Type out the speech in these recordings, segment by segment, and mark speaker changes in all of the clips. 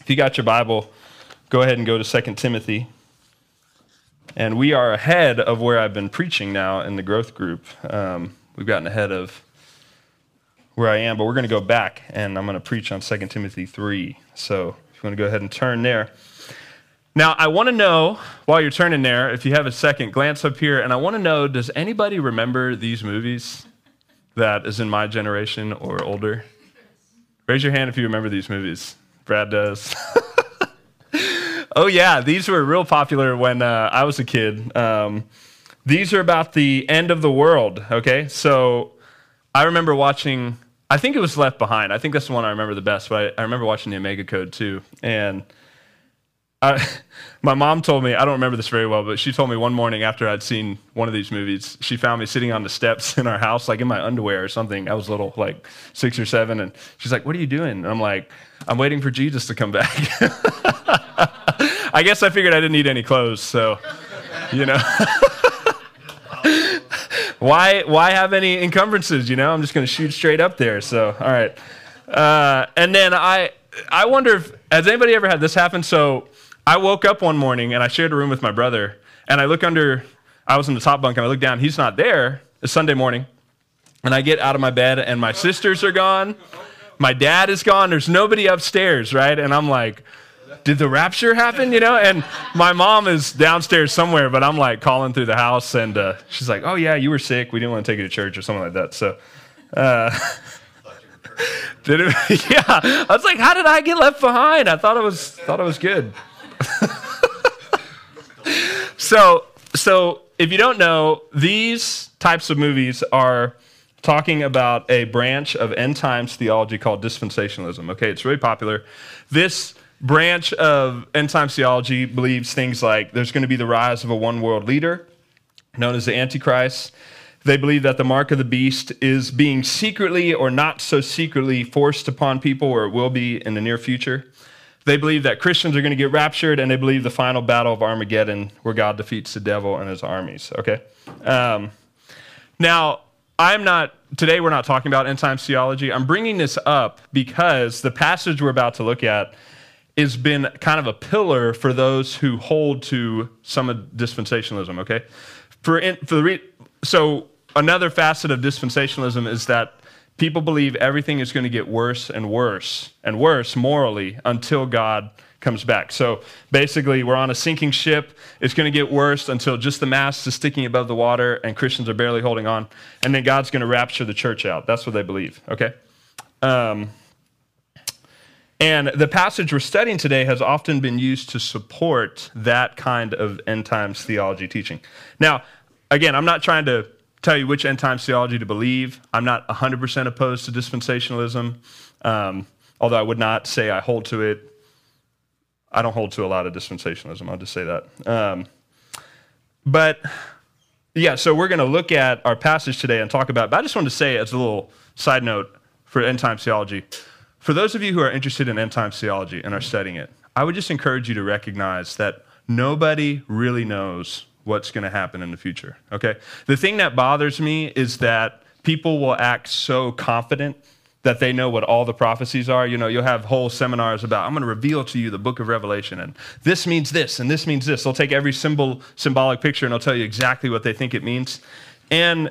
Speaker 1: If you got your Bible, go ahead and go to 2 Timothy. And we are ahead of where I've been preaching now in the growth group. Um, we've gotten ahead of where I am, but we're going to go back and I'm going to preach on 2 Timothy 3. So if you want to go ahead and turn there. Now, I want to know, while you're turning there, if you have a second, glance up here, and I want to know does anybody remember these movies that is in my generation or older? Raise your hand if you remember these movies. Brad does. oh, yeah, these were real popular when uh, I was a kid. Um, these are about the end of the world, okay? So I remember watching, I think it was Left Behind. I think that's the one I remember the best, but I, I remember watching the Omega Code too. And I, my mom told me, I don't remember this very well, but she told me one morning after I'd seen one of these movies, she found me sitting on the steps in our house, like in my underwear or something. I was little, like six or seven. And she's like, What are you doing? And I'm like, I'm waiting for Jesus to come back. I guess I figured I didn't need any clothes. So, you know. why, why have any encumbrances? You know, I'm just going to shoot straight up there. So, all right. Uh, and then I, I wonder if, has anybody ever had this happen? So, I woke up one morning and I shared a room with my brother, and I look under, I was in the top bunk, and I look down, he's not there. It's Sunday morning. And I get out of my bed, and my sisters are gone. My dad is gone. There's nobody upstairs, right? And I'm like, did the rapture happen? You know? And my mom is downstairs somewhere, but I'm like calling through the house, and uh, she's like, oh, yeah, you were sick. We didn't want to take you to church or something like that. So, uh, did it, yeah. I was like, how did I get left behind? I thought it was, thought it was good. so, so if you don't know, these types of movies are talking about a branch of end times theology called dispensationalism. Okay, it's really popular. This branch of end times theology believes things like there's going to be the rise of a one world leader known as the Antichrist. They believe that the mark of the beast is being secretly or not so secretly forced upon people, or it will be in the near future. They believe that Christians are going to get raptured, and they believe the final battle of Armageddon, where God defeats the devil and his armies. Okay? Um, now, I'm not, today we're not talking about end times theology. I'm bringing this up because the passage we're about to look at has been kind of a pillar for those who hold to some of dispensationalism, okay? For, in, for the re, so, another facet of dispensationalism is that people believe everything is going to get worse and worse and worse morally until God comes back. So basically, we're on a sinking ship. It's going to get worse until just the mast is sticking above the water and Christians are barely holding on. And then God's going to rapture the church out. That's what they believe, okay? Um, and the passage we're studying today has often been used to support that kind of end times theology teaching. Now, again, I'm not trying to tell you which end times theology to believe. I'm not 100% opposed to dispensationalism, um, although I would not say I hold to it. I don't hold to a lot of dispensationalism, I'll just say that. Um, but yeah, so we're going to look at our passage today and talk about, but I just wanted to say as a little side note for end times theology, for those of you who are interested in end times theology and are studying it, I would just encourage you to recognize that nobody really knows what's going to happen in the future. Okay? The thing that bothers me is that people will act so confident that they know what all the prophecies are. You know, you'll have whole seminars about, I'm going to reveal to you the book of Revelation, and this means this, and this means this. They'll take every symbol, symbolic picture and they'll tell you exactly what they think it means. And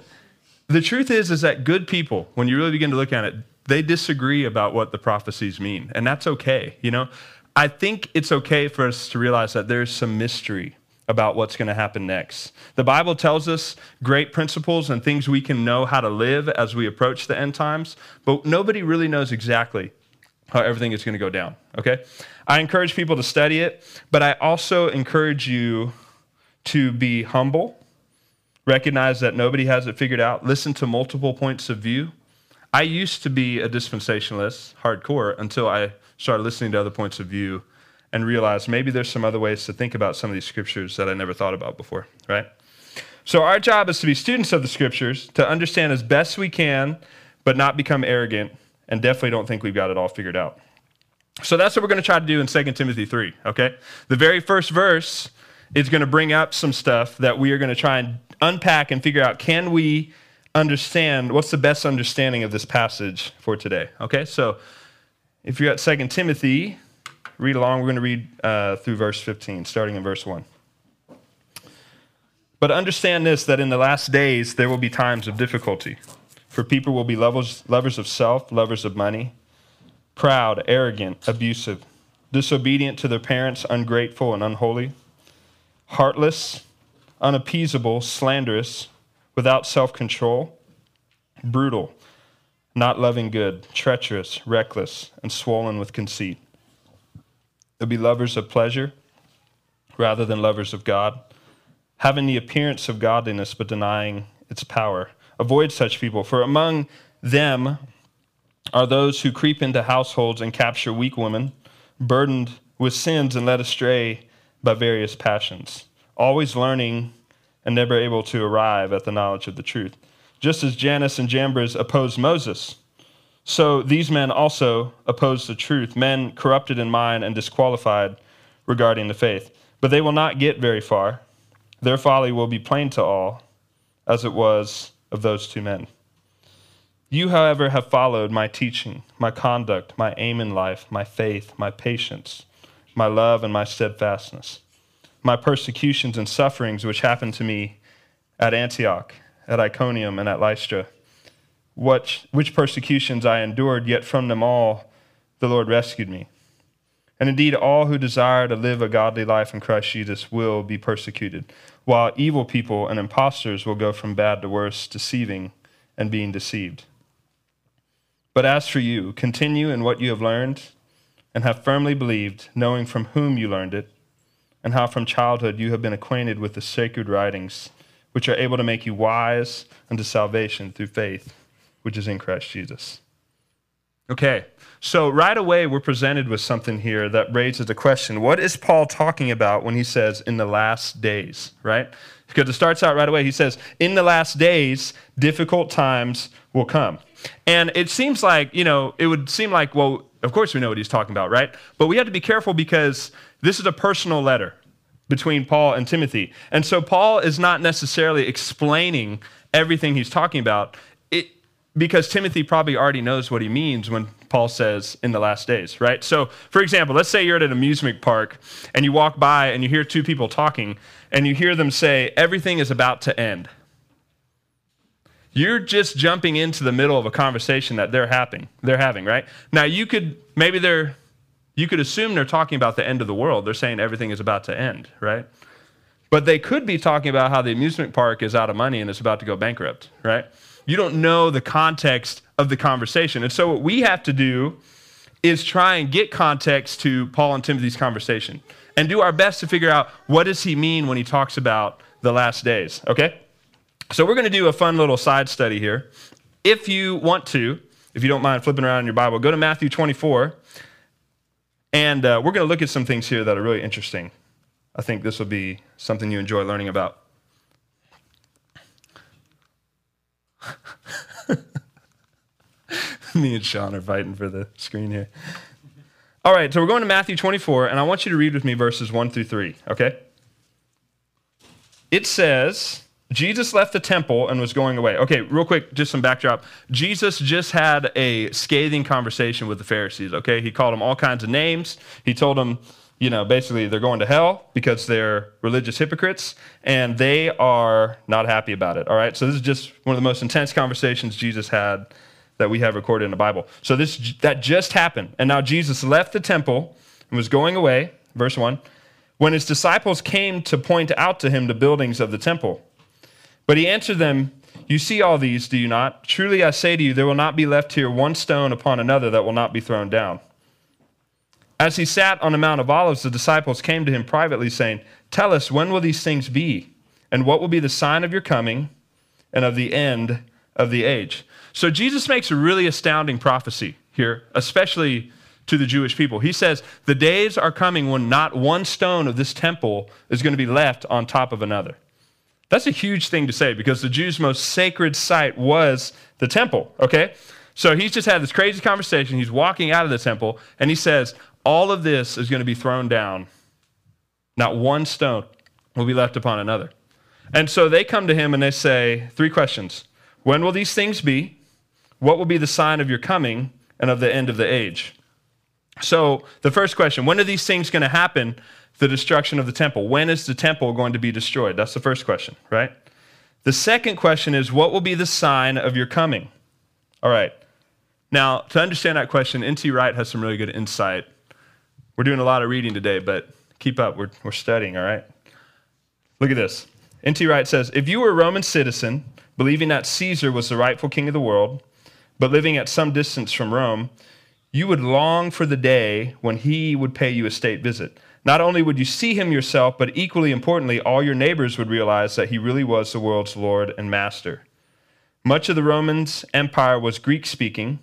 Speaker 1: the truth is, is that good people, when you really begin to look at it, they disagree about what the prophecies mean. And that's okay. You know, I think it's okay for us to realize that there's some mystery about what's going to happen next. The Bible tells us great principles and things we can know how to live as we approach the end times, but nobody really knows exactly how everything is going to go down, okay? I encourage people to study it, but I also encourage you to be humble, recognize that nobody has it figured out, listen to multiple points of view. I used to be a dispensationalist, hardcore, until I started listening to other points of view and realize maybe there's some other ways to think about some of these scriptures that I never thought about before, right? So, our job is to be students of the scriptures, to understand as best we can, but not become arrogant, and definitely don't think we've got it all figured out. So, that's what we're going to try to do in 2 Timothy 3, okay? The very first verse is going to bring up some stuff that we are going to try and unpack and figure out can we understand what's the best understanding of this passage for today, okay? So, if you're at 2 Timothy read along. We're going to read uh, through verse 15, starting in verse 1. But understand this that in the last days there will be times of difficulty. For people will be lovers, lovers of self, lovers of money, proud, arrogant, abusive, disobedient to their parents, ungrateful, and unholy, heartless, unappeasable, slanderous, without self control, brutal, not loving good, treacherous, reckless, and swollen with conceit. They'll be lovers of pleasure rather than lovers of God, having the appearance of godliness but denying its power. Avoid such people, for among them are those who creep into households and capture weak women, burdened with sins and led astray by various passions, always learning and never able to arrive at the knowledge of the truth. Just as Jannes and Jambres opposed Moses, so these men also oppose the truth, men corrupted in mind and disqualified regarding the faith. But they will not get very far. Their folly will be plain to all, as it was of those two men. You, however, have followed my teaching, my conduct, my aim in life, my faith, my patience, my love, and my steadfastness, my persecutions and sufferings which happened to me at Antioch, at Iconium, and at Lystra, which persecutions I endured, yet from them all the Lord rescued me. And indeed, all who desire to live a godly life in Christ Jesus will be persecuted, while evil people and impostors will go from bad to worse, deceiving and being deceived. But as for you, continue in what you have learned and have firmly believed, knowing from whom you learned it, and how from childhood you have been acquainted with the sacred writings, which are able to make you wise unto salvation through faith, which is in Christ Jesus. Okay, so right away we're presented with something here that raises the question what is Paul talking about when he says in the last days, right? Because it starts out right away. He says, in the last days, difficult times will come. And it seems like, you know, it would seem like, well, of course we know what he's talking about, right? But we have to be careful because this is a personal letter between Paul and Timothy. And so Paul is not necessarily explaining everything he's talking about because Timothy probably already knows what he means when Paul says in the last days, right? So, for example, let's say you're at an amusement park and you walk by and you hear two people talking and you hear them say, everything is about to end. You're just jumping into the middle of a conversation that they're having, they're having, right? Now you could maybe they're you could assume they're talking about the end of the world. They're saying everything is about to end, right? But they could be talking about how the amusement park is out of money and it's about to go bankrupt, right? You don't know the context of the conversation. And so what we have to do is try and get context to Paul and Timothy's conversation and do our best to figure out what does he mean when he talks about the last days, okay? So we're going to do a fun little side study here. If you want to, if you don't mind flipping around in your Bible, go to Matthew 24, and uh, we're going to look at some things here that are really interesting. I think this will be something you enjoy learning about. Me and Sean are fighting for the screen here. All right, so we're going to Matthew 24, and I want you to read with me verses 1 through 3, okay? It says, Jesus left the temple and was going away. Okay, real quick, just some backdrop. Jesus just had a scathing conversation with the Pharisees, okay? He called them all kinds of names. He told them, you know, basically they're going to hell because they're religious hypocrites and they are not happy about it, all right? So this is just one of the most intense conversations Jesus had that we have recorded in the Bible. So this that just happened. And now Jesus left the temple and was going away, verse 1, when his disciples came to point out to him the buildings of the temple. But he answered them, You see all these, do you not? Truly I say to you, there will not be left here one stone upon another that will not be thrown down. As he sat on the Mount of Olives, the disciples came to him privately, saying, Tell us, when will these things be? And what will be the sign of your coming and of the end of the age? So Jesus makes a really astounding prophecy here, especially to the Jewish people. He says, The days are coming when not one stone of this temple is going to be left on top of another. That's a huge thing to say because the Jews' most sacred site was the temple, okay? So he's just had this crazy conversation. He's walking out of the temple and he says, All of this is going to be thrown down. Not one stone will be left upon another. And so they come to him and they say, Three questions When will these things be? What will be the sign of your coming and of the end of the age? So, the first question when are these things going to happen? The destruction of the temple. When is the temple going to be destroyed? That's the first question, right? The second question is what will be the sign of your coming? All right. Now, to understand that question, N.T. Wright has some really good insight. We're doing a lot of reading today, but keep up. We're, we're studying, all right? Look at this. N.T. Wright says If you were a Roman citizen, believing that Caesar was the rightful king of the world, but living at some distance from Rome, you would long for the day when he would pay you a state visit. Not only would you see him yourself, but equally importantly, all your neighbors would realize that he really was the world's Lord and Master. Much of the Romans' empire was Greek speaking,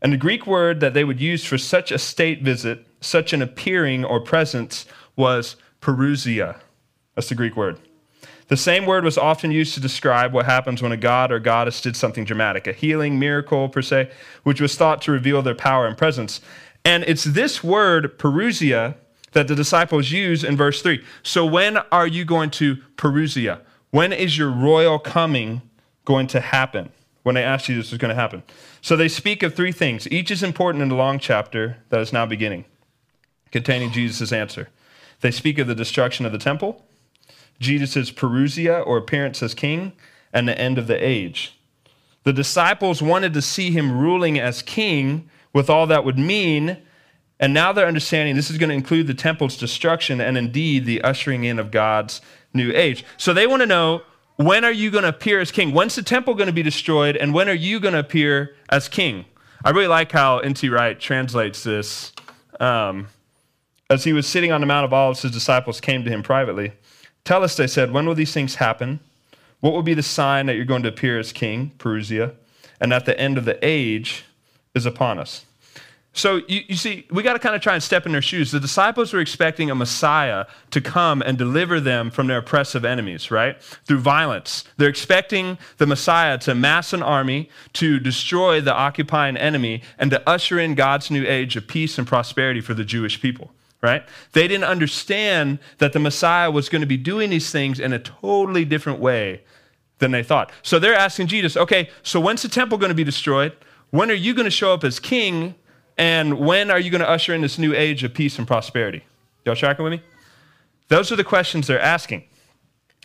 Speaker 1: and the Greek word that they would use for such a state visit, such an appearing or presence, was parousia. That's the Greek word. The same word was often used to describe what happens when a god or goddess did something dramatic, a healing, miracle, per se, which was thought to reveal their power and presence. And it's this word, parousia, that the disciples use in verse 3. So when are you going to parousia? When is your royal coming going to happen? When they ask you this is going to happen. So they speak of three things. Each is important in the long chapter that is now beginning, containing Jesus' answer. They speak of the destruction of the temple, Jesus' parousia or appearance as king, and the end of the age. The disciples wanted to see him ruling as king with all that would mean, and now they're understanding this is going to include the temple's destruction and indeed the ushering in of God's new age. So they want to know when are you going to appear as king? When's the temple going to be destroyed? And when are you going to appear as king? I really like how N.T. Wright translates this. Um, as he was sitting on the Mount of Olives, his disciples came to him privately. Tell us, they said, when will these things happen? What will be the sign that you're going to appear as king, parousia, and that the end of the age is upon us? So you, you see, we got to kind of try and step in their shoes. The disciples were expecting a Messiah to come and deliver them from their oppressive enemies, right? Through violence. They're expecting the Messiah to mass an army, to destroy the occupying enemy, and to usher in God's new age of peace and prosperity for the Jewish people right? They didn't understand that the Messiah was going to be doing these things in a totally different way than they thought. So they're asking Jesus, okay, so when's the temple going to be destroyed? When are you going to show up as king? And when are you going to usher in this new age of peace and prosperity? Y'all tracking with me? Those are the questions they're asking.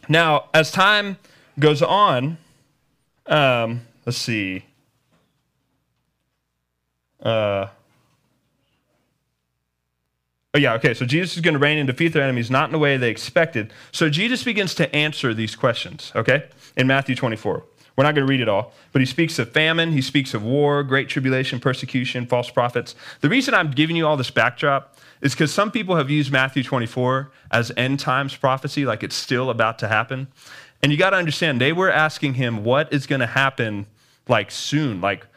Speaker 1: Now, as time goes on, um, let's see. Uh, Oh, yeah, okay. So Jesus is going to reign and defeat their enemies, not in the way they expected. So Jesus begins to answer these questions, okay, in Matthew 24. We're not going to read it all, but he speaks of famine, he speaks of war, great tribulation, persecution, false prophets. The reason I'm giving you all this backdrop is because some people have used Matthew 24 as end times prophecy, like it's still about to happen. And you got to understand, they were asking him what is going to happen like soon, like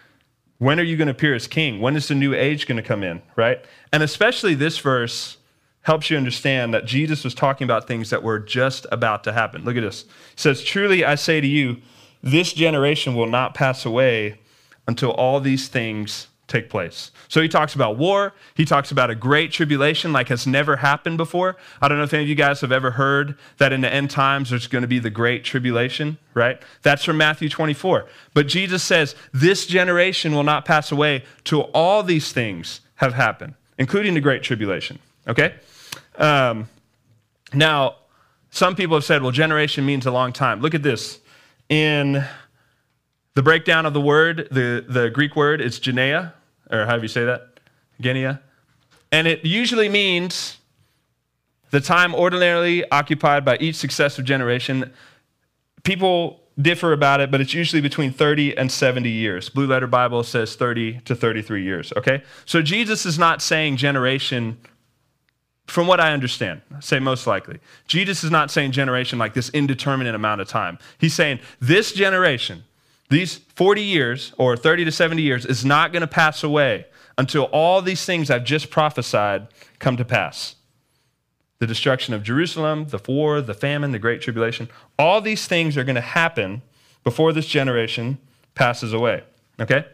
Speaker 1: when are you going to appear as king? When is the new age going to come in, right? And especially this verse helps you understand that Jesus was talking about things that were just about to happen. Look at this. It says, Truly I say to you, this generation will not pass away until all these things take place. So he talks about war. He talks about a great tribulation like has never happened before. I don't know if any of you guys have ever heard that in the end times there's going to be the great tribulation, right? That's from Matthew 24. But Jesus says, This generation will not pass away till all these things have happened, including the great tribulation, okay? Um, now, some people have said, well, generation means a long time. Look at this. In the breakdown of the word, the, the Greek word, is genea, or how do you say that, genea. And it usually means the time ordinarily occupied by each successive generation. People differ about it, but it's usually between 30 and 70 years. Blue Letter Bible says 30 to 33 years, okay? So Jesus is not saying generation, from what I understand, I say most likely. Jesus is not saying generation like this indeterminate amount of time. He's saying this generation, these 40 years or 30 to 70 years is not going to pass away until all these things I've just prophesied come to pass. The destruction of Jerusalem, the war, the famine, the great tribulation, all these things are going to happen before this generation passes away. Okay?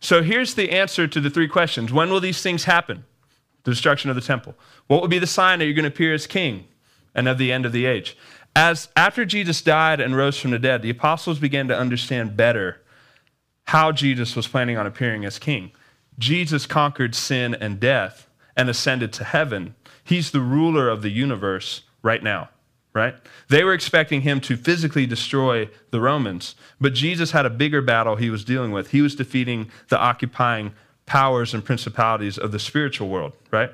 Speaker 1: So here's the answer to the three questions. When will these things happen? The destruction of the temple. What will be the sign that you're going to appear as king and of the end of the age? As after Jesus died and rose from the dead, the apostles began to understand better how Jesus was planning on appearing as king. Jesus conquered sin and death and ascended to heaven. He's the ruler of the universe right now, right? They were expecting him to physically destroy the Romans, but Jesus had a bigger battle he was dealing with. He was defeating the occupying powers and principalities of the spiritual world, right?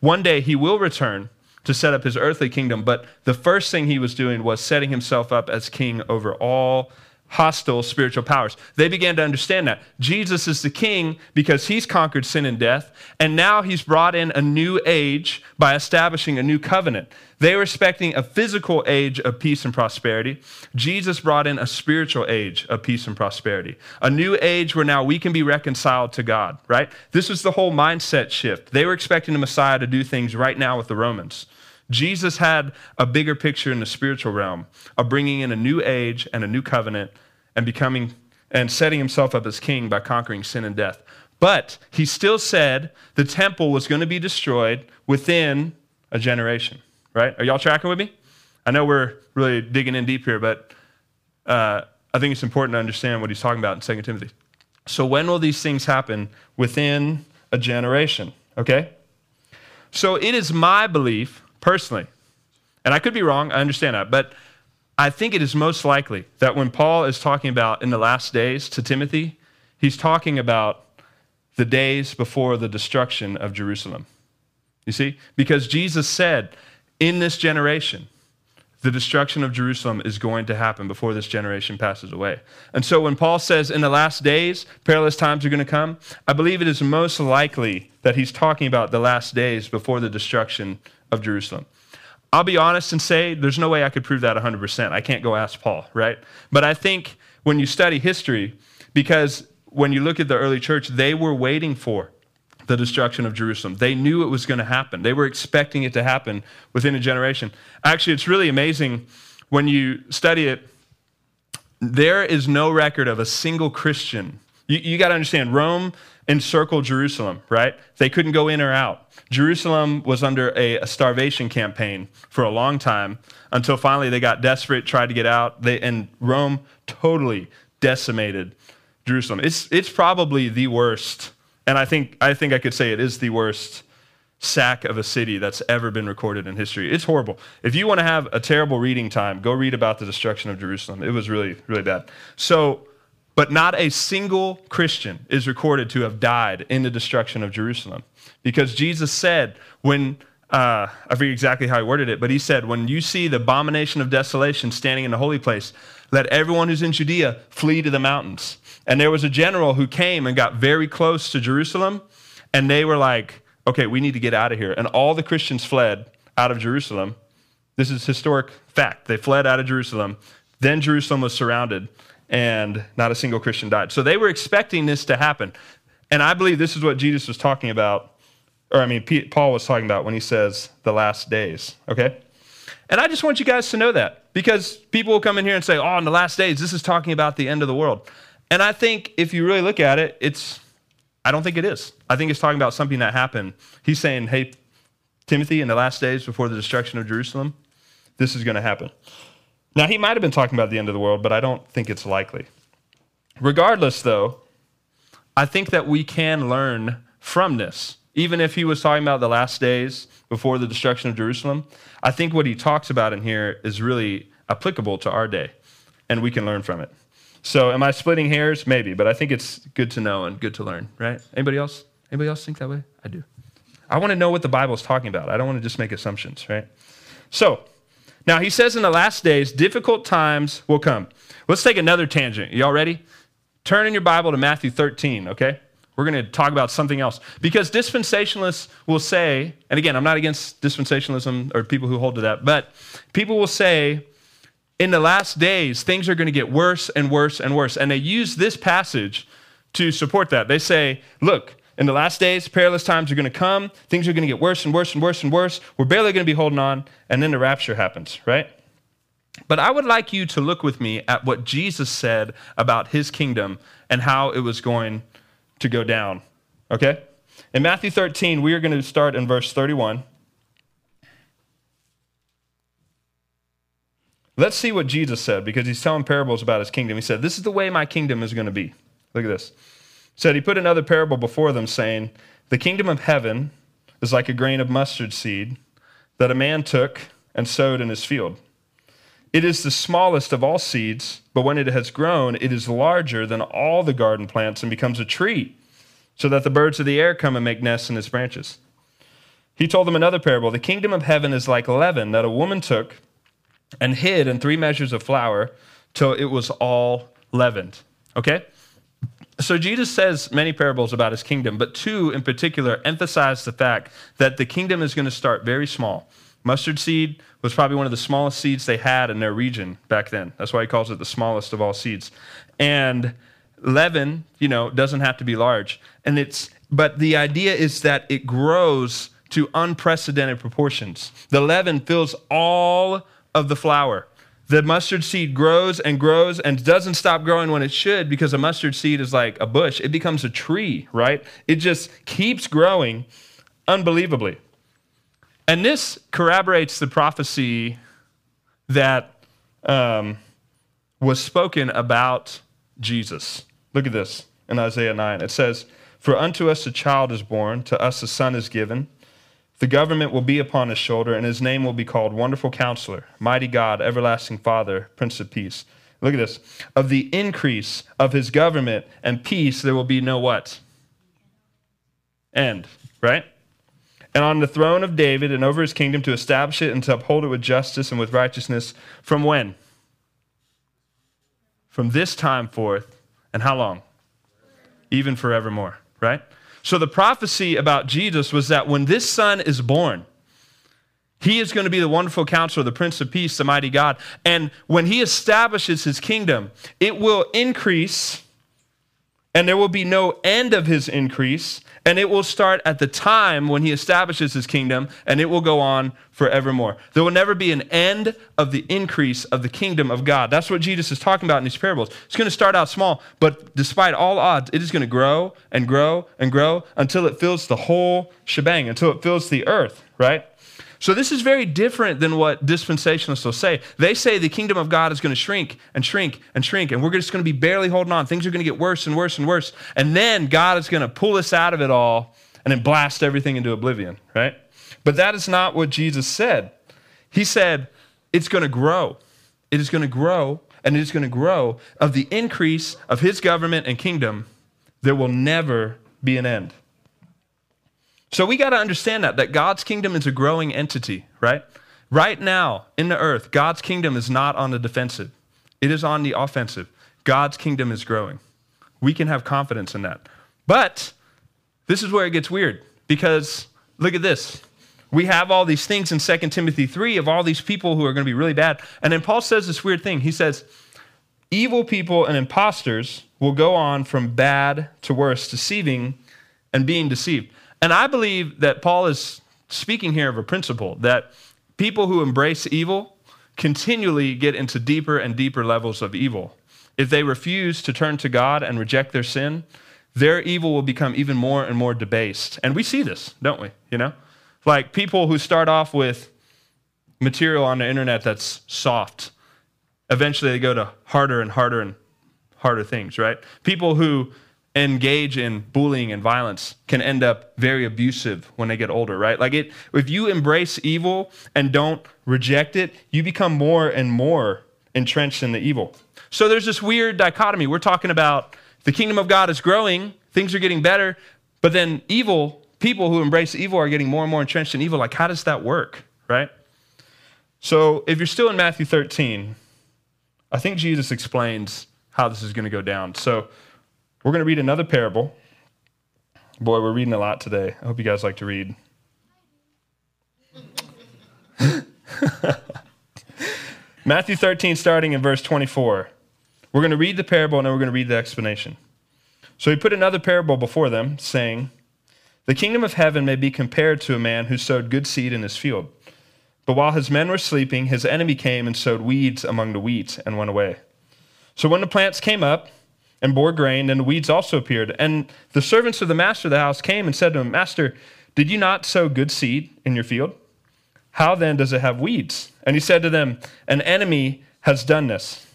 Speaker 1: One day he will return to set up his earthly kingdom, but the first thing he was doing was setting himself up as king over all hostile spiritual powers. They began to understand that. Jesus is the king because he's conquered sin and death, and now he's brought in a new age by establishing a new covenant. They were expecting a physical age of peace and prosperity. Jesus brought in a spiritual age of peace and prosperity. A new age where now we can be reconciled to God, right? This was the whole mindset shift. They were expecting the Messiah to do things right now with the Romans. Jesus had a bigger picture in the spiritual realm of bringing in a new age and a new covenant and becoming and setting himself up as king by conquering sin and death. But he still said the temple was going to be destroyed within a generation, right? Are y'all tracking with me? I know we're really digging in deep here, but uh, I think it's important to understand what he's talking about in 2 Timothy. So, when will these things happen? Within a generation, okay? So, it is my belief personally. And I could be wrong, I understand that, but I think it is most likely that when Paul is talking about in the last days to Timothy, he's talking about the days before the destruction of Jerusalem. You see? Because Jesus said, in this generation, the destruction of Jerusalem is going to happen before this generation passes away. And so when Paul says in the last days, perilous times are going to come, I believe it is most likely that he's talking about the last days before the destruction of Jerusalem. I'll be honest and say there's no way I could prove that 100%. I can't go ask Paul, right? But I think when you study history, because when you look at the early church, they were waiting for the destruction of Jerusalem. They knew it was going to happen. They were expecting it to happen within a generation. Actually, it's really amazing when you study it. There is no record of a single Christian. You, you got to understand, Rome encircled Jerusalem, right? They couldn't go in or out. Jerusalem was under a, a, starvation campaign for a long time until finally they got desperate, tried to get out, they, and Rome totally decimated Jerusalem. It's, it's probably the worst, and I think, I think I could say it is the worst sack of a city that's ever been recorded in history. It's horrible. If you want to have a terrible reading time, go read about the destruction of Jerusalem. It was really, really bad. So, but not a single Christian is recorded to have died in the destruction of Jerusalem. Because Jesus said, when, uh, I forget exactly how he worded it, but he said, when you see the abomination of desolation standing in the holy place, let everyone who's in Judea flee to the mountains. And there was a general who came and got very close to Jerusalem, and they were like, okay, we need to get out of here. And all the Christians fled out of Jerusalem. This is historic fact. They fled out of Jerusalem. Then Jerusalem was surrounded and not a single Christian died. So they were expecting this to happen. And I believe this is what Jesus was talking about, or I mean, Paul was talking about when he says the last days, okay? And I just want you guys to know that because people will come in here and say, oh, in the last days, this is talking about the end of the world. And I think if you really look at it, it's, I don't think it is. I think it's talking about something that happened. He's saying, hey, Timothy, in the last days before the destruction of Jerusalem, this is going to happen. Now, he might have been talking about the end of the world, but I don't think it's likely. Regardless, though, I think that we can learn from this. Even if he was talking about the last days before the destruction of Jerusalem, I think what he talks about in here is really applicable to our day, and we can learn from it. So, am I splitting hairs? Maybe, but I think it's good to know and good to learn, right? Anybody else? Anybody else think that way? I do. I want to know what the Bible is talking about. I don't want to just make assumptions, right? So, now, he says in the last days, difficult times will come. Let's take another tangent. Y'all ready? Turn in your Bible to Matthew 13, okay? We're going to talk about something else. Because dispensationalists will say, and again, I'm not against dispensationalism or people who hold to that, but people will say, in the last days, things are going to get worse and worse and worse. And they use this passage to support that. They say, look, in the last days, perilous times are going to come. Things are going to get worse and worse and worse and worse. We're barely going to be holding on. And then the rapture happens, right? But I would like you to look with me at what Jesus said about his kingdom and how it was going to go down, okay? In Matthew 13, we are going to start in verse 31. Let's see what Jesus said because he's telling parables about his kingdom. He said, This is the way my kingdom is going to be. Look at this. Said he put another parable before them, saying, The kingdom of heaven is like a grain of mustard seed that a man took and sowed in his field. It is the smallest of all seeds, but when it has grown, it is larger than all the garden plants and becomes a tree, so that the birds of the air come and make nests in its branches. He told them another parable The kingdom of heaven is like leaven that a woman took and hid in three measures of flour till it was all leavened. Okay? So Jesus says many parables about his kingdom, but two in particular emphasize the fact that the kingdom is going to start very small. Mustard seed was probably one of the smallest seeds they had in their region back then. That's why he calls it the smallest of all seeds. And leaven, you know, doesn't have to be large. And it's but the idea is that it grows to unprecedented proportions. The leaven fills all of the flour the mustard seed grows and grows and doesn't stop growing when it should because a mustard seed is like a bush. It becomes a tree, right? It just keeps growing unbelievably. And this corroborates the prophecy that um, was spoken about Jesus. Look at this in Isaiah 9. It says, For unto us a child is born, to us a son is given the government will be upon his shoulder, and his name will be called Wonderful Counselor, Mighty God, Everlasting Father, Prince of Peace. Look at this. Of the increase of his government and peace, there will be no what? End, right? And on the throne of David and over his kingdom to establish it and to uphold it with justice and with righteousness. From when? From this time forth. And how long? Even forevermore, right? So the prophecy about Jesus was that when this son is born, he is going to be the wonderful counselor, the Prince of Peace, the mighty God. And when he establishes his kingdom, it will increase, and there will be no end of his increase. And it will start at the time when he establishes his kingdom, and it will go on forevermore. There will never be an end of the increase of the kingdom of God. That's what Jesus is talking about in these parables. It's going to start out small, but despite all odds, it is going to grow and grow and grow until it fills the whole shebang, until it fills the earth, right? So this is very different than what dispensationalists will say. They say the kingdom of God is going to shrink and shrink and shrink, and we're just going to be barely holding on. Things are going to get worse and worse and worse. And then God is going to pull us out of it all and then blast everything into oblivion, right? But that is not what Jesus said. He said, it's going to grow. It is going to grow, and it is going to grow. Of the increase of his government and kingdom, there will never be an end. So we got to understand that, that God's kingdom is a growing entity, right? Right now in the earth, God's kingdom is not on the defensive, it is on the offensive. God's kingdom is growing. We can have confidence in that. But this is where it gets weird because look at this. We have all these things in 2 Timothy 3 of all these people who are going to be really bad. And then Paul says this weird thing. He says, Evil people and impostors will go on from bad to worse, deceiving and being deceived. And I believe that Paul is speaking here of a principle that people who embrace evil continually get into deeper and deeper levels of evil. If they refuse to turn to God and reject their sin, their evil will become even more and more debased. And we see this, don't we? You know? Like people who start off with material on the internet that's soft, eventually they go to harder and harder and harder things, right? People who engage in bullying and violence can end up very abusive when they get older, right? Like it if you embrace evil and don't reject it, you become more and more entrenched in the evil. So there's this weird dichotomy. We're talking about the kingdom of God is growing, things are getting better, but then evil people who embrace evil are getting more and more entrenched in evil. Like how does that work, right? So if you're still in Matthew 13, I think Jesus explains how this is going to go down. So we're going to read another parable. Boy, we're reading a lot today. I hope you guys like to read. Matthew 13, starting in verse 24. We're going to read the parable and then we're going to read the explanation. So he put another parable before them, saying, The kingdom of heaven may be compared to a man who sowed good seed in his field. But while his men were sleeping, his enemy came and sowed weeds among the wheat and went away. So when the plants came up, and bore grain, and weeds also appeared. And the servants of the master of the house came and said to him, Master, did you not sow good seed in your field? How then does it have weeds? And he said to them, An enemy has done this.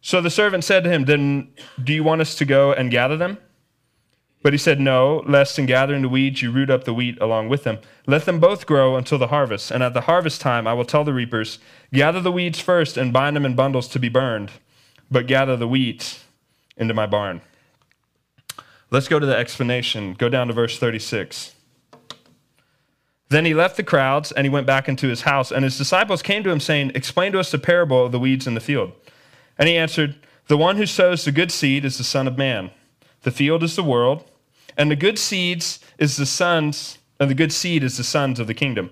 Speaker 1: So the servant said to him, Then do you want us to go and gather them? But he said, No, lest in gathering the weeds you root up the wheat along with them. Let them both grow until the harvest. And at the harvest time I will tell the reapers, Gather the weeds first and bind them in bundles to be burned, but gather the wheat into my barn. Let's go to the explanation. Go down to verse 36. Then he left the crowds and he went back into his house. And his disciples came to him, saying, Explain to us the parable of the weeds in the field. And he answered, The one who sows the good seed is the Son of Man. The field is the world and the good seeds is the sons, and the good seed is the sons of the kingdom.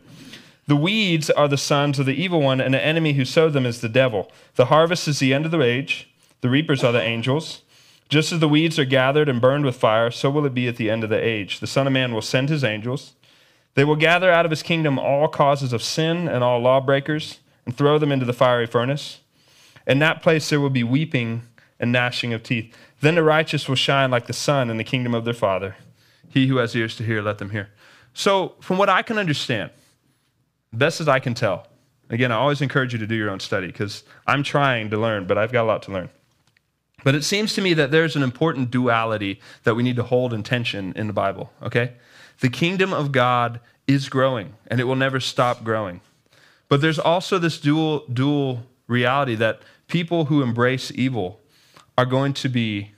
Speaker 1: The weeds are the sons of the evil one, and the enemy who sowed them is the devil. The harvest is the end of the age. The reapers are the angels. Just as the weeds are gathered and burned with fire, so will it be at the end of the age. The Son of Man will send his angels. They will gather out of his kingdom all causes of sin and all lawbreakers and throw them into the fiery furnace. In that place there will be weeping and gnashing of teeth. Then the righteous will shine like the sun in the kingdom of their Father. He who has ears to hear, let them hear. So, from what I can understand, best as I can tell, again, I always encourage you to do your own study because I'm trying to learn, but I've got a lot to learn. But it seems to me that there's an important duality that we need to hold in tension in the Bible, okay? The kingdom of God is growing and it will never stop growing. But there's also this dual dual reality that people who embrace evil are going to be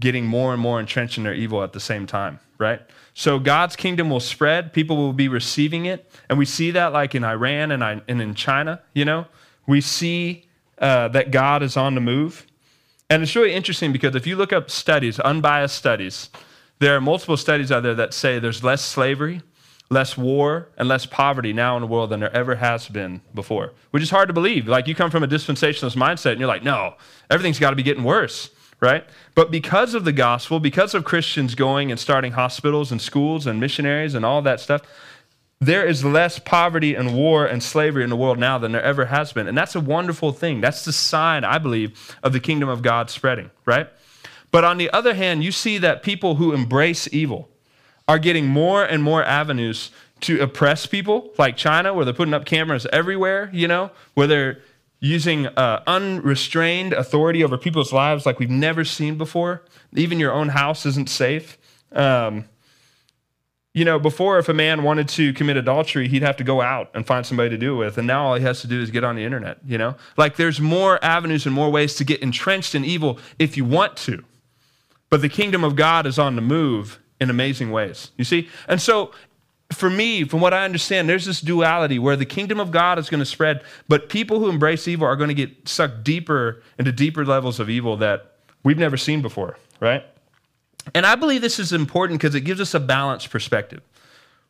Speaker 1: getting more and more entrenched in their evil at the same time, right? So God's kingdom will spread, people will be receiving it, and we see that like in Iran and, in China, you know? We see uh, that God is on the move. And it's really interesting because if you look up studies, unbiased studies, there are multiple studies out there that say there's less slavery, less war, and less poverty now in the world than there ever has been before, which is hard to believe. Like you come from a dispensationalist mindset and you're like, no, everything's got to be getting worse right? But because of the gospel, because of Christians going and starting hospitals and schools and missionaries and all that stuff, there is less poverty and war and slavery in the world now than there ever has been. And that's a wonderful thing. That's the sign, I believe, of the kingdom of God spreading, right? But on the other hand, you see that people who embrace evil are getting more and more avenues to oppress people, like China, where they're putting up cameras everywhere, you know, where they're using uh, unrestrained authority over people's lives like we've never seen before. Even your own house isn't safe. Um, you know, before, if a man wanted to commit adultery, he'd have to go out and find somebody to do it with. And now all he has to do is get on the internet, you know? Like there's more avenues and more ways to get entrenched in evil if you want to. But the kingdom of God is on the move in amazing ways, you see? And so for me, from what I understand, there's this duality where the kingdom of God is going to spread, but people who embrace evil are going to get sucked deeper into deeper levels of evil that we've never seen before, right? And I believe this is important because it gives us a balanced perspective.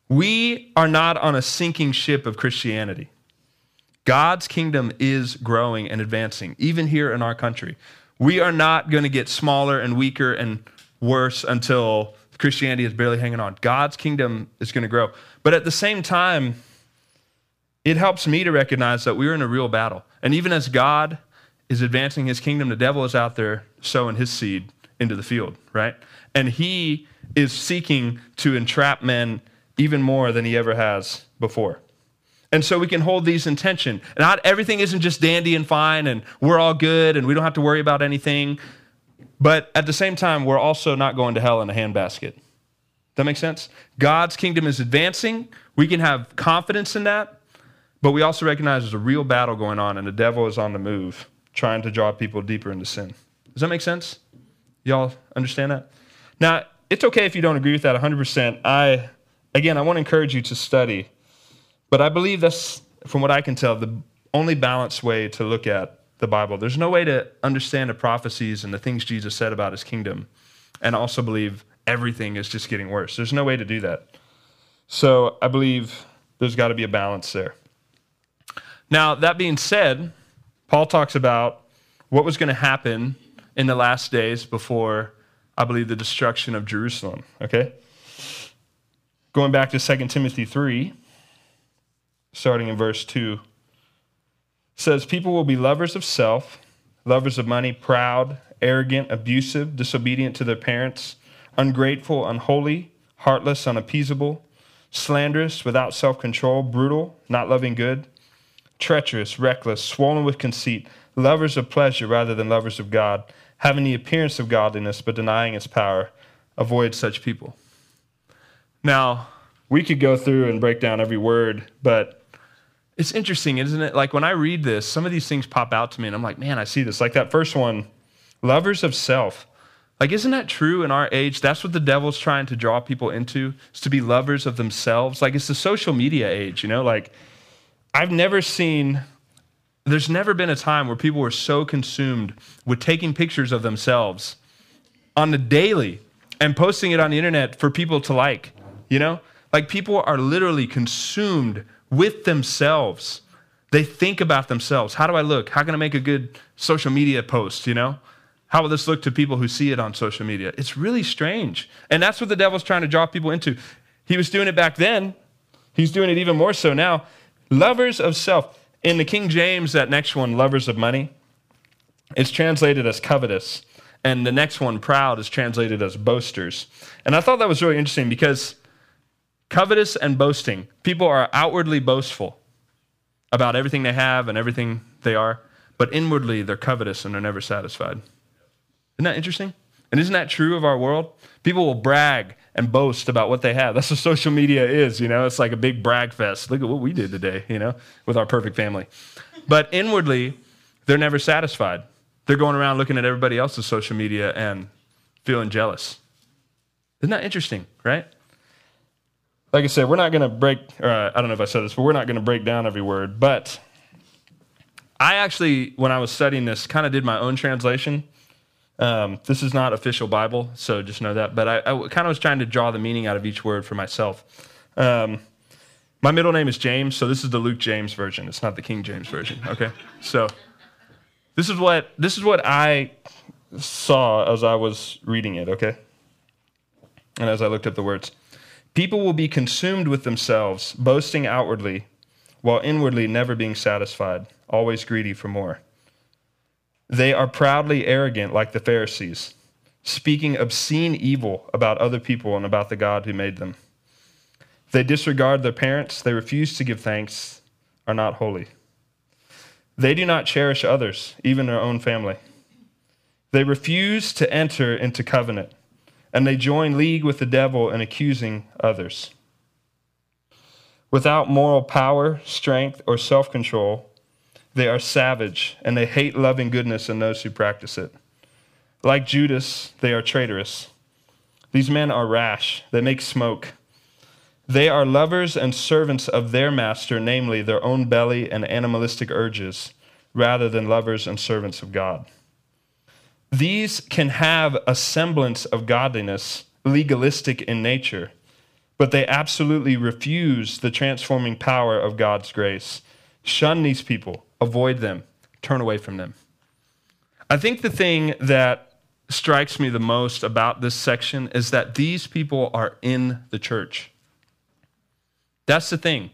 Speaker 1: We are not on a sinking ship of Christianity. God's kingdom is growing and advancing, even here in our country. We are not going to get smaller and weaker and worse until Christianity is barely hanging on. God's kingdom is going to grow. But at the same time, it helps me to recognize that we're in a real battle. And even as God is advancing his kingdom, the devil is out there sowing his seed into the field, right? And he is seeking to entrap men even more than he ever has before. And so we can hold these in tension. Not everything isn't just dandy and fine and we're all good and we don't have to worry about anything. But at the same time, we're also not going to hell in a handbasket. That makes sense? God's kingdom is advancing. We can have confidence in that, but we also recognize there's a real battle going on and the devil is on the move, trying to draw people deeper into sin. Does that make sense? Y'all understand that? Now, it's okay if you don't agree with that 100%. I again, I want to encourage you to study. But I believe that's from what I can tell the only balanced way to look at the Bible. There's no way to understand the prophecies and the things Jesus said about his kingdom and also believe everything is just getting worse. There's no way to do that. So I believe there's got to be a balance there. Now, that being said, Paul talks about what was going to happen in the last days before, I believe, the destruction of Jerusalem. Okay? Going back to 2 Timothy 3, starting in verse 2 says people will be lovers of self, lovers of money, proud, arrogant, abusive, disobedient to their parents, ungrateful, unholy, heartless, unappeasable, slanderous, without self control, brutal, not loving good, treacherous, reckless, swollen with conceit, lovers of pleasure rather than lovers of God, having the appearance of godliness but denying its power. avoid such people. Now, we could go through and break down every word, but it's interesting, isn't it? Like when I read this, some of these things pop out to me, and I'm like, man, I see this. Like that first one, lovers of self. Like, isn't that true in our age? That's what the devil's trying to draw people into, is to be lovers of themselves. Like, it's the social media age, you know? Like, I've never seen, there's never been a time where people were so consumed with taking pictures of themselves on the daily and posting it on the internet for people to like, you know? Like, people are literally consumed with themselves. They think about themselves. How do I look? How can I make a good social media post, you know? How will this look to people who see it on social media? It's really strange. And that's what the devil's trying to draw people into. He was doing it back then, he's doing it even more so now. Lovers of self. In the King James, that next one, lovers of money, it's translated as covetous. And the next one, proud, is translated as boasters. And I thought that was really interesting because covetous and boasting, people are outwardly boastful about everything they have and everything they are, but inwardly they're covetous and they're never satisfied. Isn't that interesting? And isn't that true of our world? People will brag and boast about what they have. That's what social media is, you know? It's like a big brag fest. Look at what we did today, you know, with our perfect family. But inwardly, they're never satisfied. They're going around looking at everybody else's social media and feeling jealous. Isn't that interesting, right? Like I said, we're not going to break, uh, I don't know if I said this, but we're not going to break down every word. But I actually, when I was studying this, kind of did my own translation um, this is not official Bible, so just know that. But I, I kind of was trying to draw the meaning out of each word for myself. Um, my middle name is James, so this is the Luke James version. It's not the King James version. Okay, so this is what this is what I saw as I was reading it. Okay, and as I looked up the words, people will be consumed with themselves, boasting outwardly, while inwardly never being satisfied, always greedy for more. They are proudly arrogant like the Pharisees, speaking obscene evil about other people and about the God who made them. They disregard their parents, they refuse to give thanks, are not holy. They do not cherish others, even their own family. They refuse to enter into covenant, and they join league with the devil in accusing others. Without moral power, strength, or self control, they are savage, and they hate loving goodness and those who practice it. Like Judas, they are traitorous. These men are rash, they make smoke. They are lovers and servants of their master, namely their own belly and animalistic urges, rather than lovers and servants of God. These can have a semblance of godliness, legalistic in nature, but they absolutely refuse the transforming power of God's grace. Shun these people avoid them, turn away from them. I think the thing that strikes me the most about this section is that these people are in the church. That's the thing.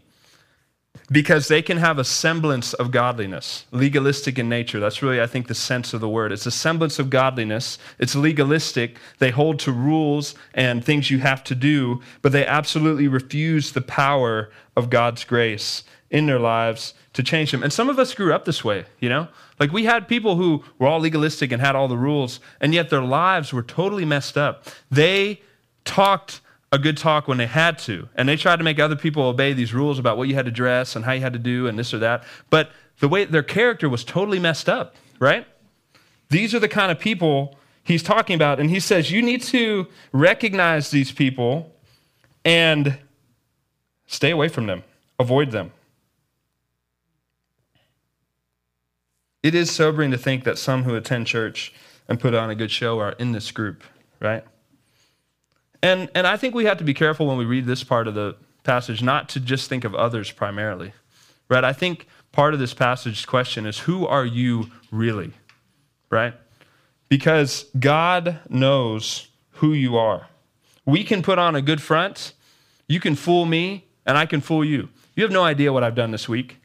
Speaker 1: Because they can have a semblance of godliness, legalistic in nature. That's really, I think, the sense of the word. It's a semblance of godliness. It's legalistic. They hold to rules and things you have to do, but they absolutely refuse the power of God's grace in their lives to change them. And some of us grew up this way, you know? Like we had people who were all legalistic and had all the rules, and yet their lives were totally messed up. They talked a good talk when they had to, and they tried to make other people obey these rules about what you had to dress and how you had to do and this or that. But the way their character was totally messed up, right? These are the kind of people he's talking about, and he says you need to recognize these people and stay away from them, avoid them. It is sobering to think that some who attend church and put on a good show are in this group, right? And, and I think we have to be careful when we read this part of the passage not to just think of others primarily, right? I think part of this passage question is who are you really, right? Because God knows who you are. We can put on a good front, you can fool me, and I can fool you. You have no idea what I've done this week.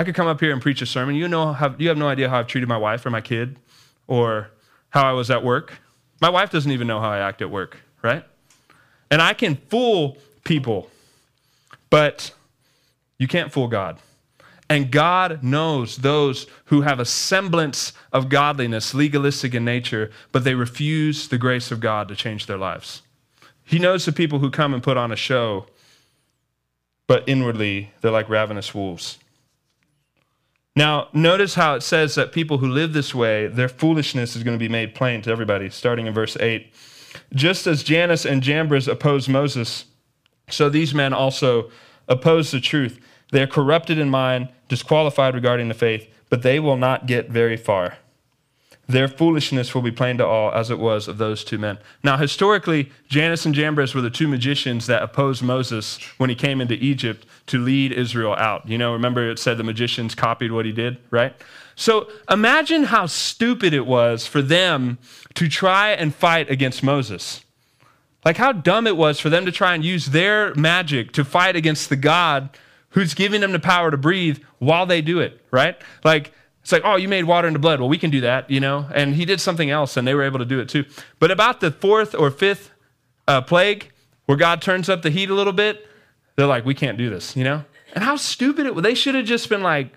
Speaker 1: I could come up here and preach a sermon. You know, have, you have no idea how I've treated my wife or my kid, or how I was at work. My wife doesn't even know how I act at work, right? And I can fool people, but you can't fool God. And God knows those who have a semblance of godliness, legalistic in nature, but they refuse the grace of God to change their lives. He knows the people who come and put on a show, but inwardly they're like ravenous wolves. Now, notice how it says that people who live this way, their foolishness is going to be made plain to everybody, starting in verse 8. Just as Jannes and Jambres opposed Moses, so these men also oppose the truth. They are corrupted in mind, disqualified regarding the faith, but they will not get very far. Their foolishness will be plain to all, as it was of those two men. Now, historically, Jannes and Jambres were the two magicians that opposed Moses when he came into Egypt to lead Israel out. You know, remember it said the magicians copied what he did, right? So imagine how stupid it was for them to try and fight against Moses. Like how dumb it was for them to try and use their magic to fight against the God who's giving them the power to breathe while they do it, right? Like, it's like, oh, you made water into blood. Well, we can do that, you know? And he did something else, and they were able to do it too. But about the fourth or fifth uh, plague, where God turns up the heat a little bit, they're like, we can't do this, you know? And how stupid it was. They should have just been like,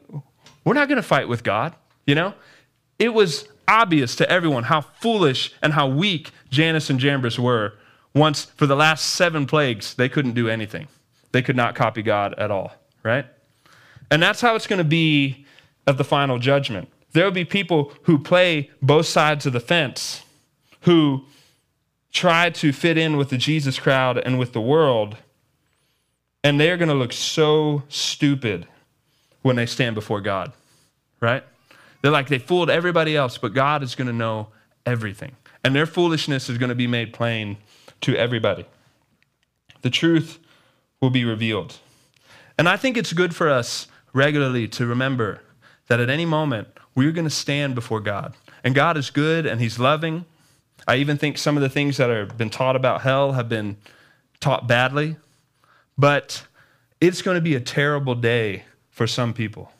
Speaker 1: we're not going to fight with God, you know? It was obvious to everyone how foolish and how weak Jannes and Jambres were once for the last seven plagues, they couldn't do anything. They could not copy God at all, right? And that's how it's going to be at the final judgment. There will be people who play both sides of the fence, who try to fit in with the Jesus crowd and with the world, and they're going to look so stupid when they stand before God, right? They're like they fooled everybody else, but God is going to know everything. And their foolishness is going to be made plain to everybody. The truth will be revealed. And I think it's good for us regularly to remember that at any moment we're going to stand before God. And God is good and He's loving. I even think some of the things that have been taught about hell have been taught badly. But it's going to be a terrible day for some people.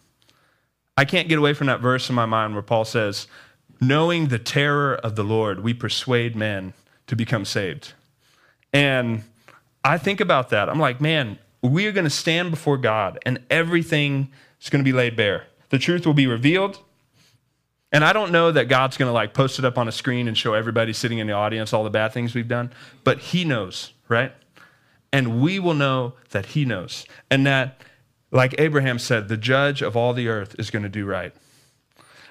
Speaker 1: I can't get away from that verse in my mind where Paul says, Knowing the terror of the Lord, we persuade men to become saved. And I think about that. I'm like, man, we are going to stand before God and everything is going to be laid bare. The truth will be revealed. And I don't know that God's going to like post it up on a screen and show everybody sitting in the audience all the bad things we've done, but He knows, right? And we will know that He knows. And that, like Abraham said, the judge of all the earth is going to do right.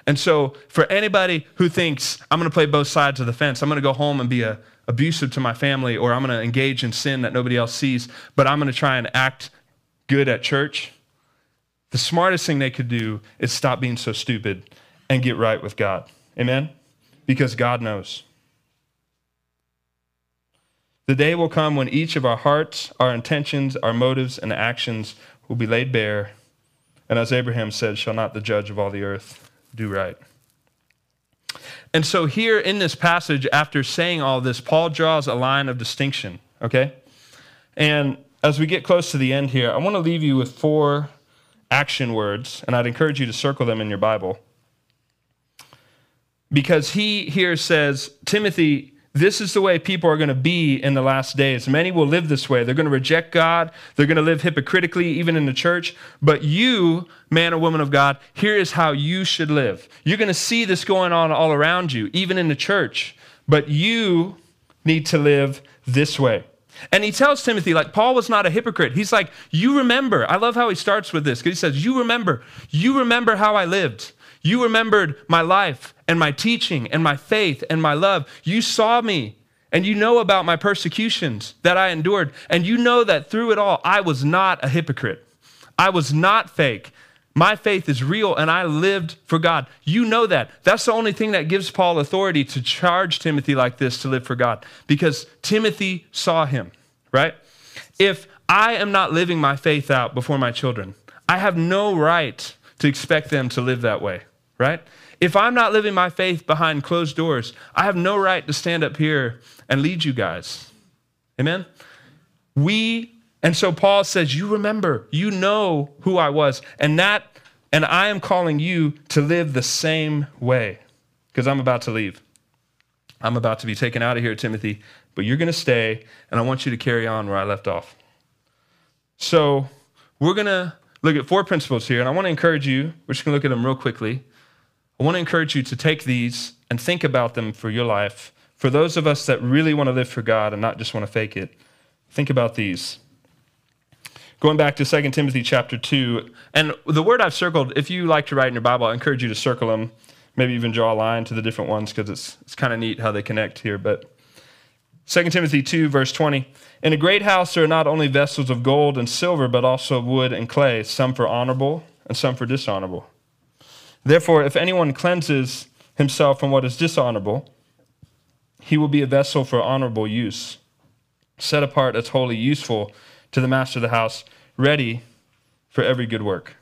Speaker 1: And so, for anybody who thinks, I'm going to play both sides of the fence, I'm going to go home and be a, abusive to my family or I'm going to engage in sin that nobody else sees, but I'm going to try and act good at church, the smartest thing they could do is stop being so stupid and get right with God. Amen? Because God knows. The day will come when each of our hearts, our intentions, our motives, and actions will be laid bare. And as Abraham said, shall not the judge of all the earth do right? And so, here in this passage, after saying all this, Paul draws a line of distinction, okay? And as we get close to the end here, I want to leave you with four action words, and I'd encourage you to circle them in your Bible. Because he here says, Timothy, this is the way people are going to be in the last days. Many will live this way. They're going to reject God. They're going to live hypocritically, even in the church. But you, man or woman of God, here is how you should live. You're going to see this going on all around you, even in the church. But you need to live this way. And he tells Timothy, like, Paul was not a hypocrite. He's like, You remember. I love how he starts with this because he says, You remember. You remember how I lived. You remembered my life and my teaching and my faith and my love. You saw me and you know about my persecutions that I endured. And you know that through it all, I was not a hypocrite. I was not fake. My faith is real and I lived for God. You know that. That's the only thing that gives Paul authority to charge Timothy like this to live for God because Timothy saw him, right? If I am not living my faith out before my children, I have no right to expect them to live that way right? If I'm not living my faith behind closed doors, I have no right to stand up here and lead you guys. Amen? We, and so Paul says, You remember, you know who I was, and that, and I am calling you to live the same way because I'm about to leave. I'm about to be taken out of here, Timothy, but you're going to stay, and I want you to carry on where I left off. So, we're going to look at four principles here, and I want to encourage you, we're just going to look at them real quickly. I want to encourage you to take these and think about them for your life for those of us that really want to live for God and not just want to fake it, think about these. Going back to 2 Timothy chapter 2, and the word I've circled, if you like to write in your Bible, I encourage you to circle them, maybe even draw a line to the different ones because it's, it's kind of neat how they connect here. But 2 Timothy 2, verse 20. In a great house there are not only vessels of gold and silver, but also of wood and clay, some for honorable and some for dishonorable. Therefore, if anyone cleanses himself from what is dishonorable, he will be a vessel for honorable use, set apart as wholly useful to the master of the house, ready for every good work.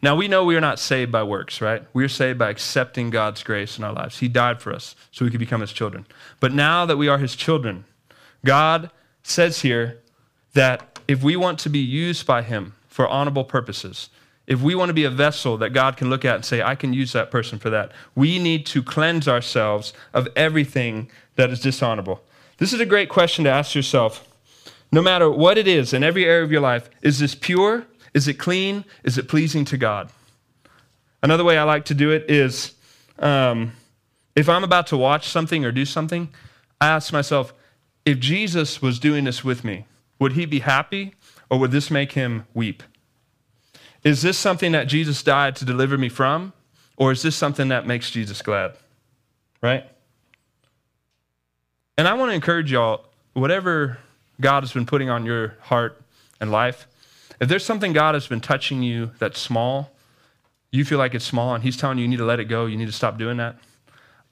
Speaker 1: Now, we know we are not saved by works, right? We are saved by accepting God's grace in our lives. He died for us so we could become His children. But now that we are His children, God says here that if we want to be used by Him for honorable purposes, if we want to be a vessel that God can look at and say, I can use that person for that, we need to cleanse ourselves of everything that is dishonorable. This is a great question to ask yourself no matter what it is in every area of your life, is this pure? Is it clean? Is it pleasing to God? Another way I like to do it is um, if I'm about to watch something or do something, I ask myself, if Jesus was doing this with me, would he be happy or would this make him weep? Is this something that Jesus died to deliver me from or is this something that makes Jesus glad? Right? And I want to encourage y'all, whatever God has been putting on your heart and life, if there's something God has been touching you that's small, you feel like it's small, and He's telling you you need to let it go, you need to stop doing that,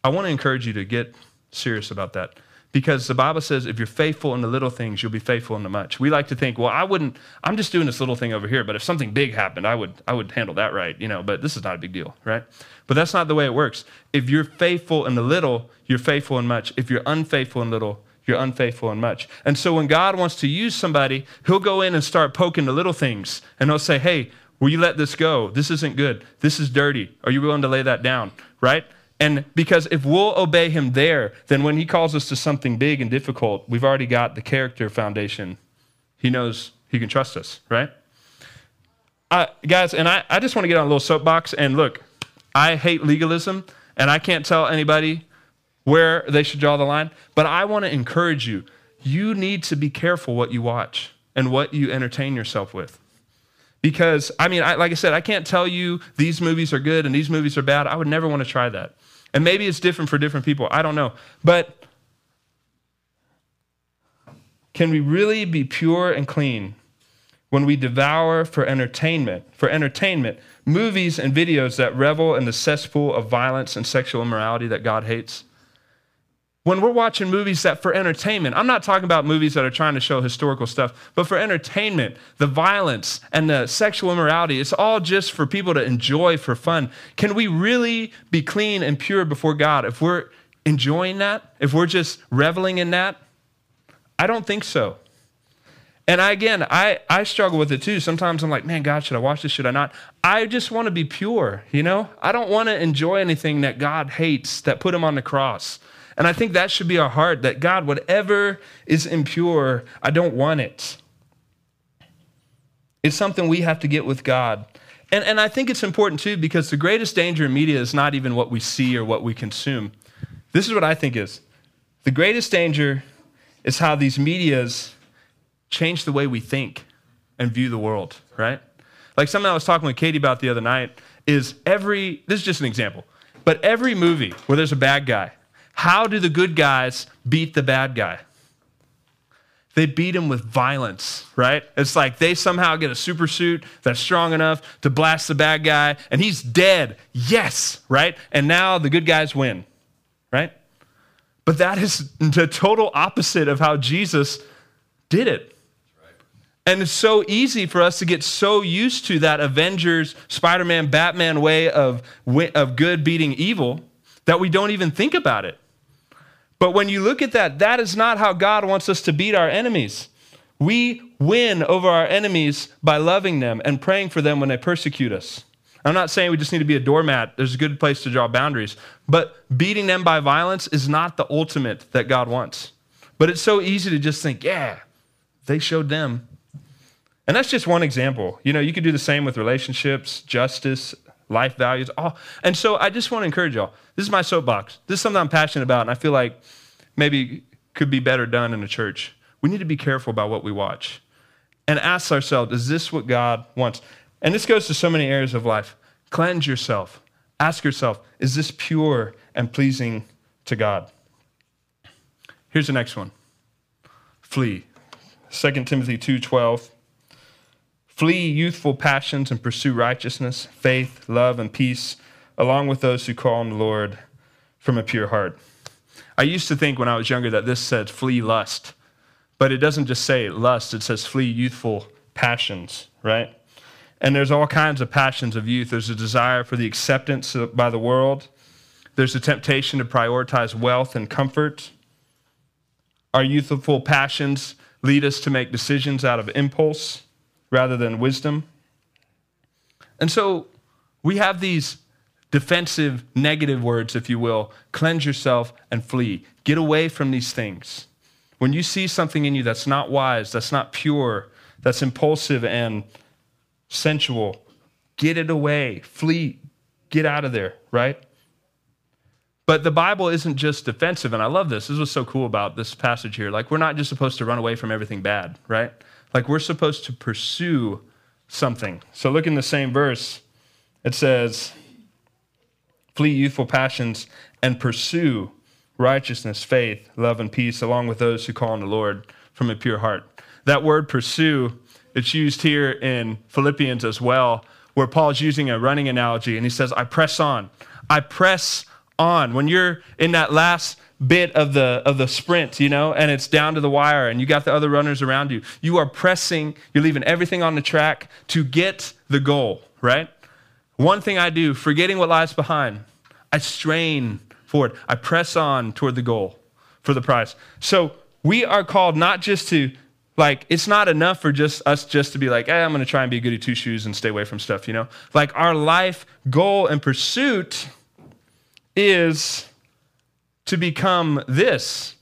Speaker 1: I want to encourage you to get serious about that. Because the Bible says if you're faithful in the little things, you'll be faithful in the much. We like to think, well, I wouldn't, I'm just doing this little thing over here, but if something big happened, I would, I would handle that right, you know, but this is not a big deal, right? But that's not the way it works. If you're faithful in the little, you're faithful in much. If you're unfaithful in little, you're unfaithful in much. And so when God wants to use somebody, he'll go in and start poking the little things and he'll say, hey, will you let this go? This isn't good. This is dirty. Are you willing to lay that down? Right? And because if we'll obey him there, then when he calls us to something big and difficult, we've already got the character foundation. He knows he can trust us, right? Uh, guys, and I, I just want to get on a little soapbox and look, I hate legalism, and I can't tell anybody where they should draw the line. But I want to encourage you you need to be careful what you watch and what you entertain yourself with. Because, I mean, I, like I said, I can't tell you these movies are good and these movies are bad. I would never want to try that. And maybe it's different for different people. I don't know. But can we really be pure and clean when we devour for entertainment, for entertainment, movies and videos that revel in the cesspool of violence and sexual immorality that God hates? When we're watching movies that for entertainment, I'm not talking about movies that are trying to show historical stuff, but for entertainment, the violence and the sexual immorality, it's all just for people to enjoy for fun. Can we really be clean and pure before God if we're enjoying that? If we're just reveling in that? I don't think so. And I, again, I, I struggle with it too. Sometimes I'm like, man, God, should I watch this? Should I not? I just want to be pure, you know? I don't want to enjoy anything that God hates, that put him on the cross. And I think that should be our heart that God, whatever is impure, I don't want it. It's something we have to get with God. And, and I think it's important too because the greatest danger in media is not even what we see or what we consume. This is what I think is the greatest danger is how these medias change the way we think and view the world, right? Like something I was talking with Katie about the other night is every, this is just an example, but every movie where there's a bad guy, how do the good guys beat the bad guy? They beat him with violence, right? It's like they somehow get a super suit that's strong enough to blast the bad guy, and he's dead. Yes, right? And now the good guys win, right? But that is the total opposite of how Jesus did it. And it's so easy for us to get so used to that Avengers, Spider Man, Batman way of, of good beating evil that we don't even think about it. But when you look at that, that is not how God wants us to beat our enemies. We win over our enemies by loving them and praying for them when they persecute us. I'm not saying we just need to be a doormat. There's a good place to draw boundaries. But beating them by violence is not the ultimate that God wants. But it's so easy to just think, yeah, they showed them. And that's just one example. You know, you could do the same with relationships, justice, life values. All. And so I just want to encourage y'all. This is my soapbox. This is something I'm passionate about, and I feel like maybe could be better done in a church. We need to be careful about what we watch and ask ourselves, is this what God wants? And this goes to so many areas of life. Cleanse yourself. Ask yourself, is this pure and pleasing to God? Here's the next one. Flee. 2 Timothy 2:12 Flee youthful passions and pursue righteousness, faith, love and peace along with those who call on the Lord from a pure heart. I used to think when I was younger that this said flee lust, but it doesn't just say lust, it says flee youthful passions, right? And there's all kinds of passions of youth. There's a desire for the acceptance by the world. There's a temptation to prioritize wealth and comfort. Our youthful passions lead us to make decisions out of impulse rather than wisdom. And so we have these defensive, negative words, if you will cleanse yourself and flee. Get away from these things. When you see something in you that's not wise, that's not pure, that's impulsive and sensual, get it away, flee, get out of there, right? But the Bible isn't just defensive, and I love this. This is what's so cool about this passage here. Like, we're not just supposed to run away from everything bad, right? Like, we're supposed to pursue something. So, look in the same verse. It says, Flee youthful passions and pursue righteousness, faith, love, and peace, along with those who call on the Lord from a pure heart. That word pursue, it's used here in Philippians as well, where Paul's using a running analogy, and he says, I press on. I press on. When you're in that last bit of the of the sprint, you know, and it's down to the wire and you got the other runners around you, you are pressing, you're leaving everything on the track to get the goal, right? One thing I do, forgetting what lies behind, I strain forward. I press on toward the goal for the prize. So we are called not just to like it's not enough for just us just to be like, hey, I'm gonna try and be a goody two shoes and stay away from stuff, you know? Like our life goal and pursuit is to become this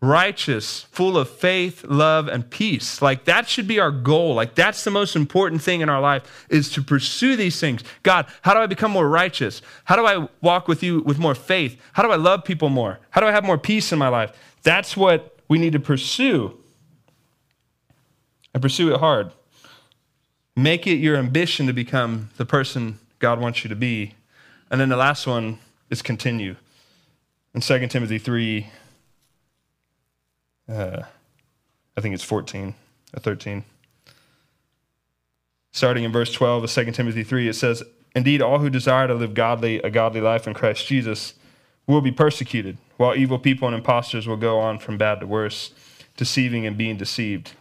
Speaker 1: righteous, full of faith, love, and peace. Like that should be our goal. Like that's the most important thing in our life is to pursue these things. God, how do I become more righteous? How do I walk with you with more faith? How do I love people more? How do I have more peace in my life? That's what we need to pursue. And pursue it hard. Make it your ambition to become the person God wants you to be. And then the last one is continue. In 2 Timothy 3, uh, I think it's 14 or 13. Starting in verse 12 of 2 Timothy 3, it says, Indeed, all who desire to live godly, a godly life in Christ Jesus will be persecuted, while evil people and impostors will go on from bad to worse, deceiving and being deceived.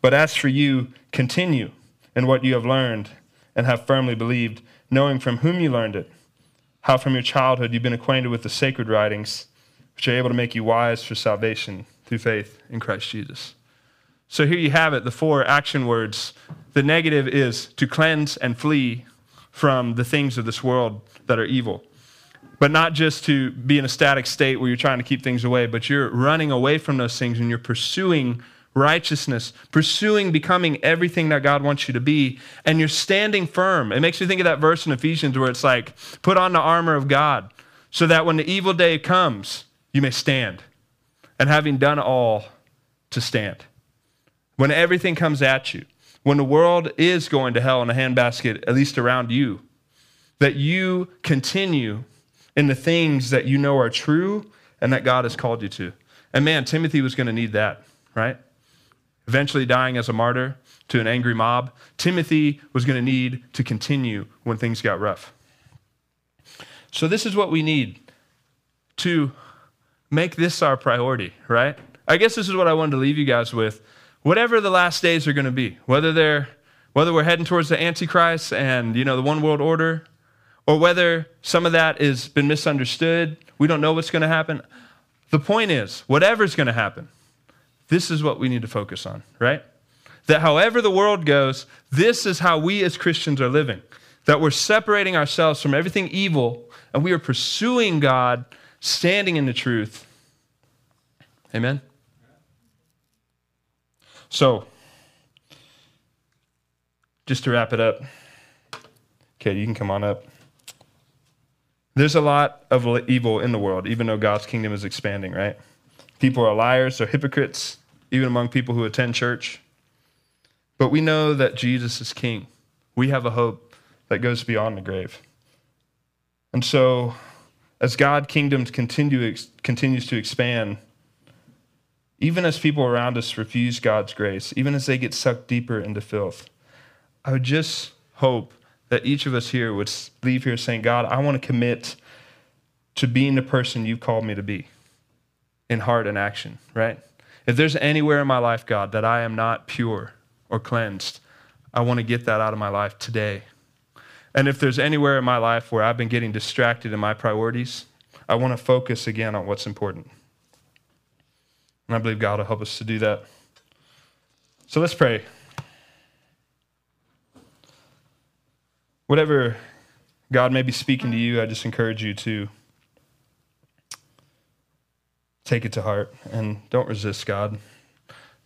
Speaker 1: But as for you, continue in what you have learned and have firmly believed, knowing from whom you learned it how from your childhood you've been acquainted with the sacred writings, which are able to make you wise for salvation through faith in Christ Jesus. So here you have it, the four action words. The negative is to cleanse and flee from the things of this world that are evil. But not just to be in a static state where you're trying to keep things away, but you're running away from those things and you're pursuing righteousness, pursuing becoming everything that God wants you to be, and you're standing firm. It makes me think of that verse in Ephesians where it's like, put on the armor of God so that when the evil day comes, you may stand. And having done all, to stand. When everything comes at you, when the world is going to hell in a handbasket, at least around you, that you continue in the things that you know are true and that God has called you to. And man, Timothy was going to need that, right? Eventually dying as a martyr to an angry mob, Timothy was going to need to continue when things got rough. So, this is what we need to make this our priority, right? I guess this is what I wanted to leave you guys with. Whatever the last days are going to be, whether they're whether we're heading towards the antichrist and you know the one world order or whether some of that has been misunderstood, we don't know what's going to happen. The point is, whatever's going to happen, this is what we need to focus on, right? That however the world goes, this is how we as Christians are living. That we're separating ourselves from everything evil and we are pursuing God, standing in the truth. Amen? So, just to wrap it up, Okay, you can come on up. There's a lot of evil in the world, even though God's kingdom is expanding, right? People are liars, they're hypocrites, even among people who attend church. But we know that Jesus is king. We have a hope that goes beyond the grave. And so, as God kingdoms continue, continues to expand, even as people around us refuse God's grace, even as they get sucked deeper into filth, I would just hope that each of us here would leave here saying, God, I want to commit to being the person you've called me to be in heart and action, right? If there's anywhere in my life, God, that I am not pure or cleansed, I want to get that out of my life today. And if there's anywhere in my life where I've been getting distracted in my priorities, I want to focus again on what's important. And I believe God will help us to do that. So let's pray. Whatever God may be speaking to you, I just encourage you to take it to heart and don't resist God.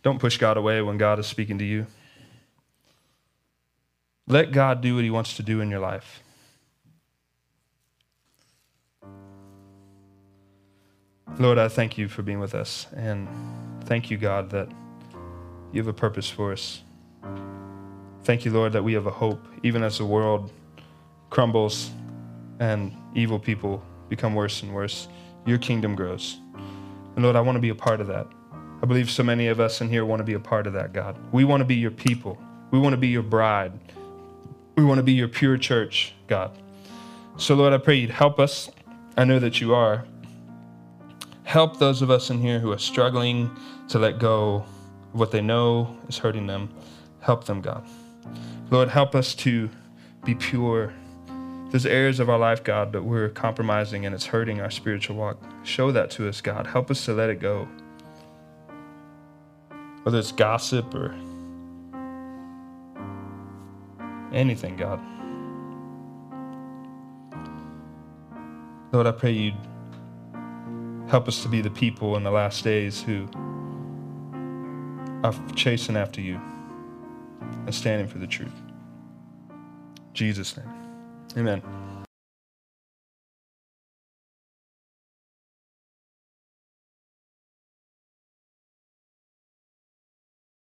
Speaker 1: Don't push God away when God is speaking to you. Let God do what He wants to do in your life. Lord, I thank you for being with us. And thank you, God, that you have a purpose for us. Thank you, Lord, that we have a hope, even as the world crumbles and evil people become worse and worse. Your kingdom grows. And Lord, I want to be a part of that. I believe so many of us in here want to be a part of that, God. We want to be your people. We want to be your bride. We want to be your pure church, God. So, Lord, I pray you'd help us. I know that you are. Help those of us in here who are struggling to let go of what they know is hurting them. Help them, God. Lord, help us to be pure. There's areas of our life, God, that we're compromising and it's hurting our spiritual walk. Show that to us, God. Help us to let it go. Whether it's gossip or anything, God. Lord, I pray you'd help us to be the people in the last days who are chasing after you and standing for the truth. In Jesus' name. Amen.